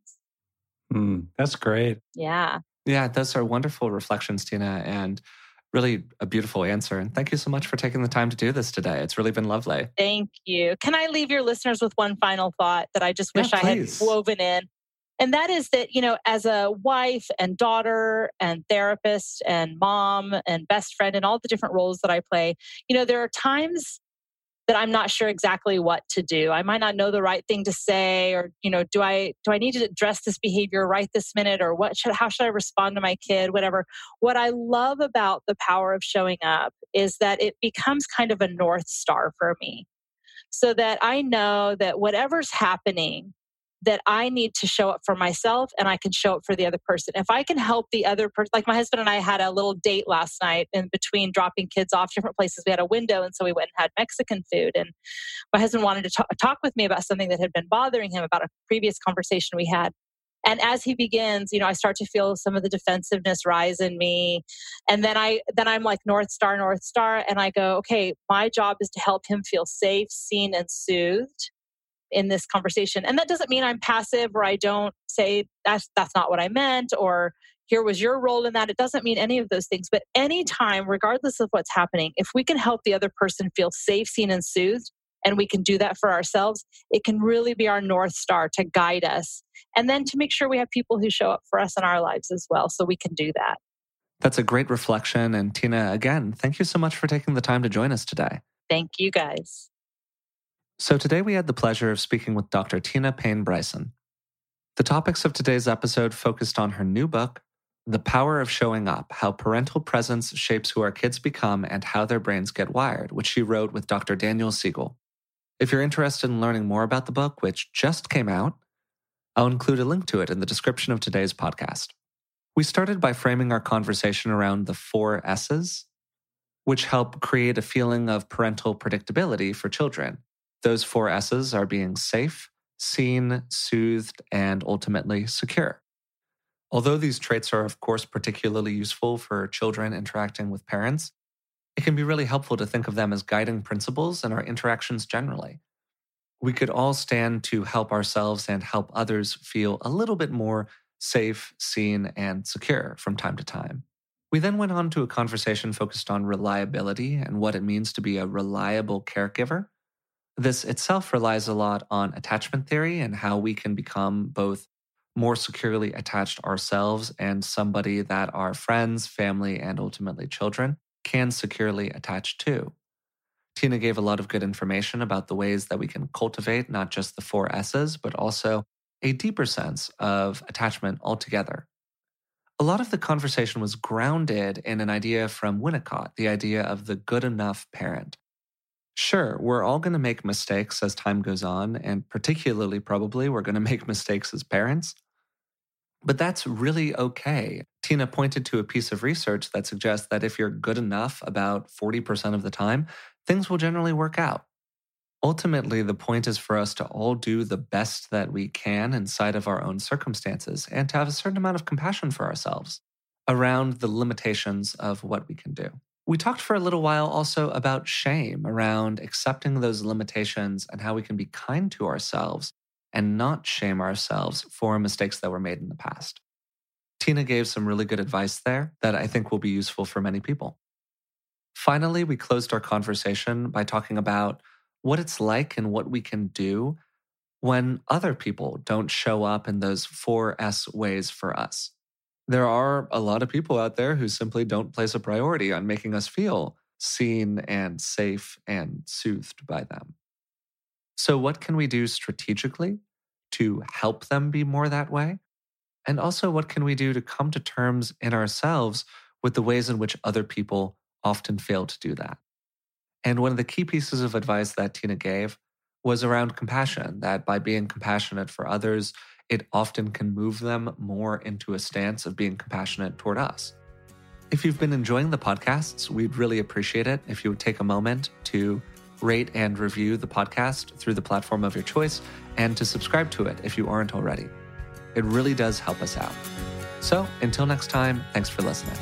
Mm, that's great. Yeah. Yeah, those are wonderful reflections, Tina, and really a beautiful answer. And thank you so much for taking the time to do this today. It's really been lovely. Thank you. Can I leave your listeners with one final thought that I just wish Yeah, I had woven in? And that is that, you know, as a wife and daughter and therapist and mom and best friend and all the different roles that I play, you know, there are times that I'm not sure exactly what to do. I might not know the right thing to say or, you know, do I do I need to address this behavior right this minute or what should how should I respond to my kid, whatever. What I love about the power of showing up is that it becomes kind of a north star for me. So that I know that whatever's happening that I need to show up for myself and I can show up for the other person. If I can help the other person, like my husband and I had a little date last night in between dropping kids off different places. We had a window, and so we went and had Mexican food. And my husband wanted to talk, talk with me about something that had been bothering him about a previous conversation we had. And as he begins, you know, I start to feel some of the defensiveness rise in me. And then I then I'm like North Star, North Star, and I go, okay, my job is to help him feel safe, seen, and soothed in this conversation. And that doesn't mean I'm passive or I don't say that's that's not what I meant or here was your role in that. It doesn't mean any of those things. But anytime, regardless of what's happening, if we can help the other person feel safe, seen, and soothed, and we can do that for ourselves, it can really be our North Star to guide us. And then to make sure we have people who show up for us in our lives as well, so we can do that. That's a great reflection. And Tina, again, thank you so much for taking the time to join us today. Thank you guys. So, today we had the pleasure of speaking with Dr. Tina Payne Bryson. The topics of today's episode focused on her new book, The Power of Showing Up How Parental Presence Shapes Who Our Kids Become and How Their Brains Get Wired, which she wrote with Dr. Daniel Siegel. If you're interested in learning more about the book, which just came out, I'll include a link to it in the description of today's podcast. We started by framing our conversation around the four S's, which help create a feeling of parental predictability for children. Those four S's are being safe, seen, soothed, and ultimately secure. Although these traits are, of course, particularly useful for children interacting with parents, it can be really helpful to think of them as guiding principles in our interactions generally. We could all stand to help ourselves and help others feel a little bit more safe, seen, and secure from time to time. We then went on to a conversation focused on reliability and what it means to be a reliable caregiver. This itself relies a lot on attachment theory and how we can become both more securely attached ourselves and somebody that our friends, family, and ultimately children can securely attach to. Tina gave a lot of good information about the ways that we can cultivate not just the four S's, but also a deeper sense of attachment altogether. A lot of the conversation was grounded in an idea from Winnicott, the idea of the good enough parent. Sure, we're all going to make mistakes as time goes on, and particularly probably we're going to make mistakes as parents. But that's really okay. Tina pointed to a piece of research that suggests that if you're good enough about 40% of the time, things will generally work out. Ultimately, the point is for us to all do the best that we can inside of our own circumstances and to have a certain amount of compassion for ourselves around the limitations of what we can do. We talked for a little while also about shame, around accepting those limitations and how we can be kind to ourselves and not shame ourselves for mistakes that were made in the past. Tina gave some really good advice there that I think will be useful for many people. Finally, we closed our conversation by talking about what it's like and what we can do when other people don't show up in those four S ways for us. There are a lot of people out there who simply don't place a priority on making us feel seen and safe and soothed by them. So, what can we do strategically to help them be more that way? And also, what can we do to come to terms in ourselves with the ways in which other people often fail to do that? And one of the key pieces of advice that Tina gave was around compassion, that by being compassionate for others, it often can move them more into a stance of being compassionate toward us. If you've been enjoying the podcasts, we'd really appreciate it if you would take a moment to rate and review the podcast through the platform of your choice and to subscribe to it if you aren't already. It really does help us out. So until next time, thanks for listening.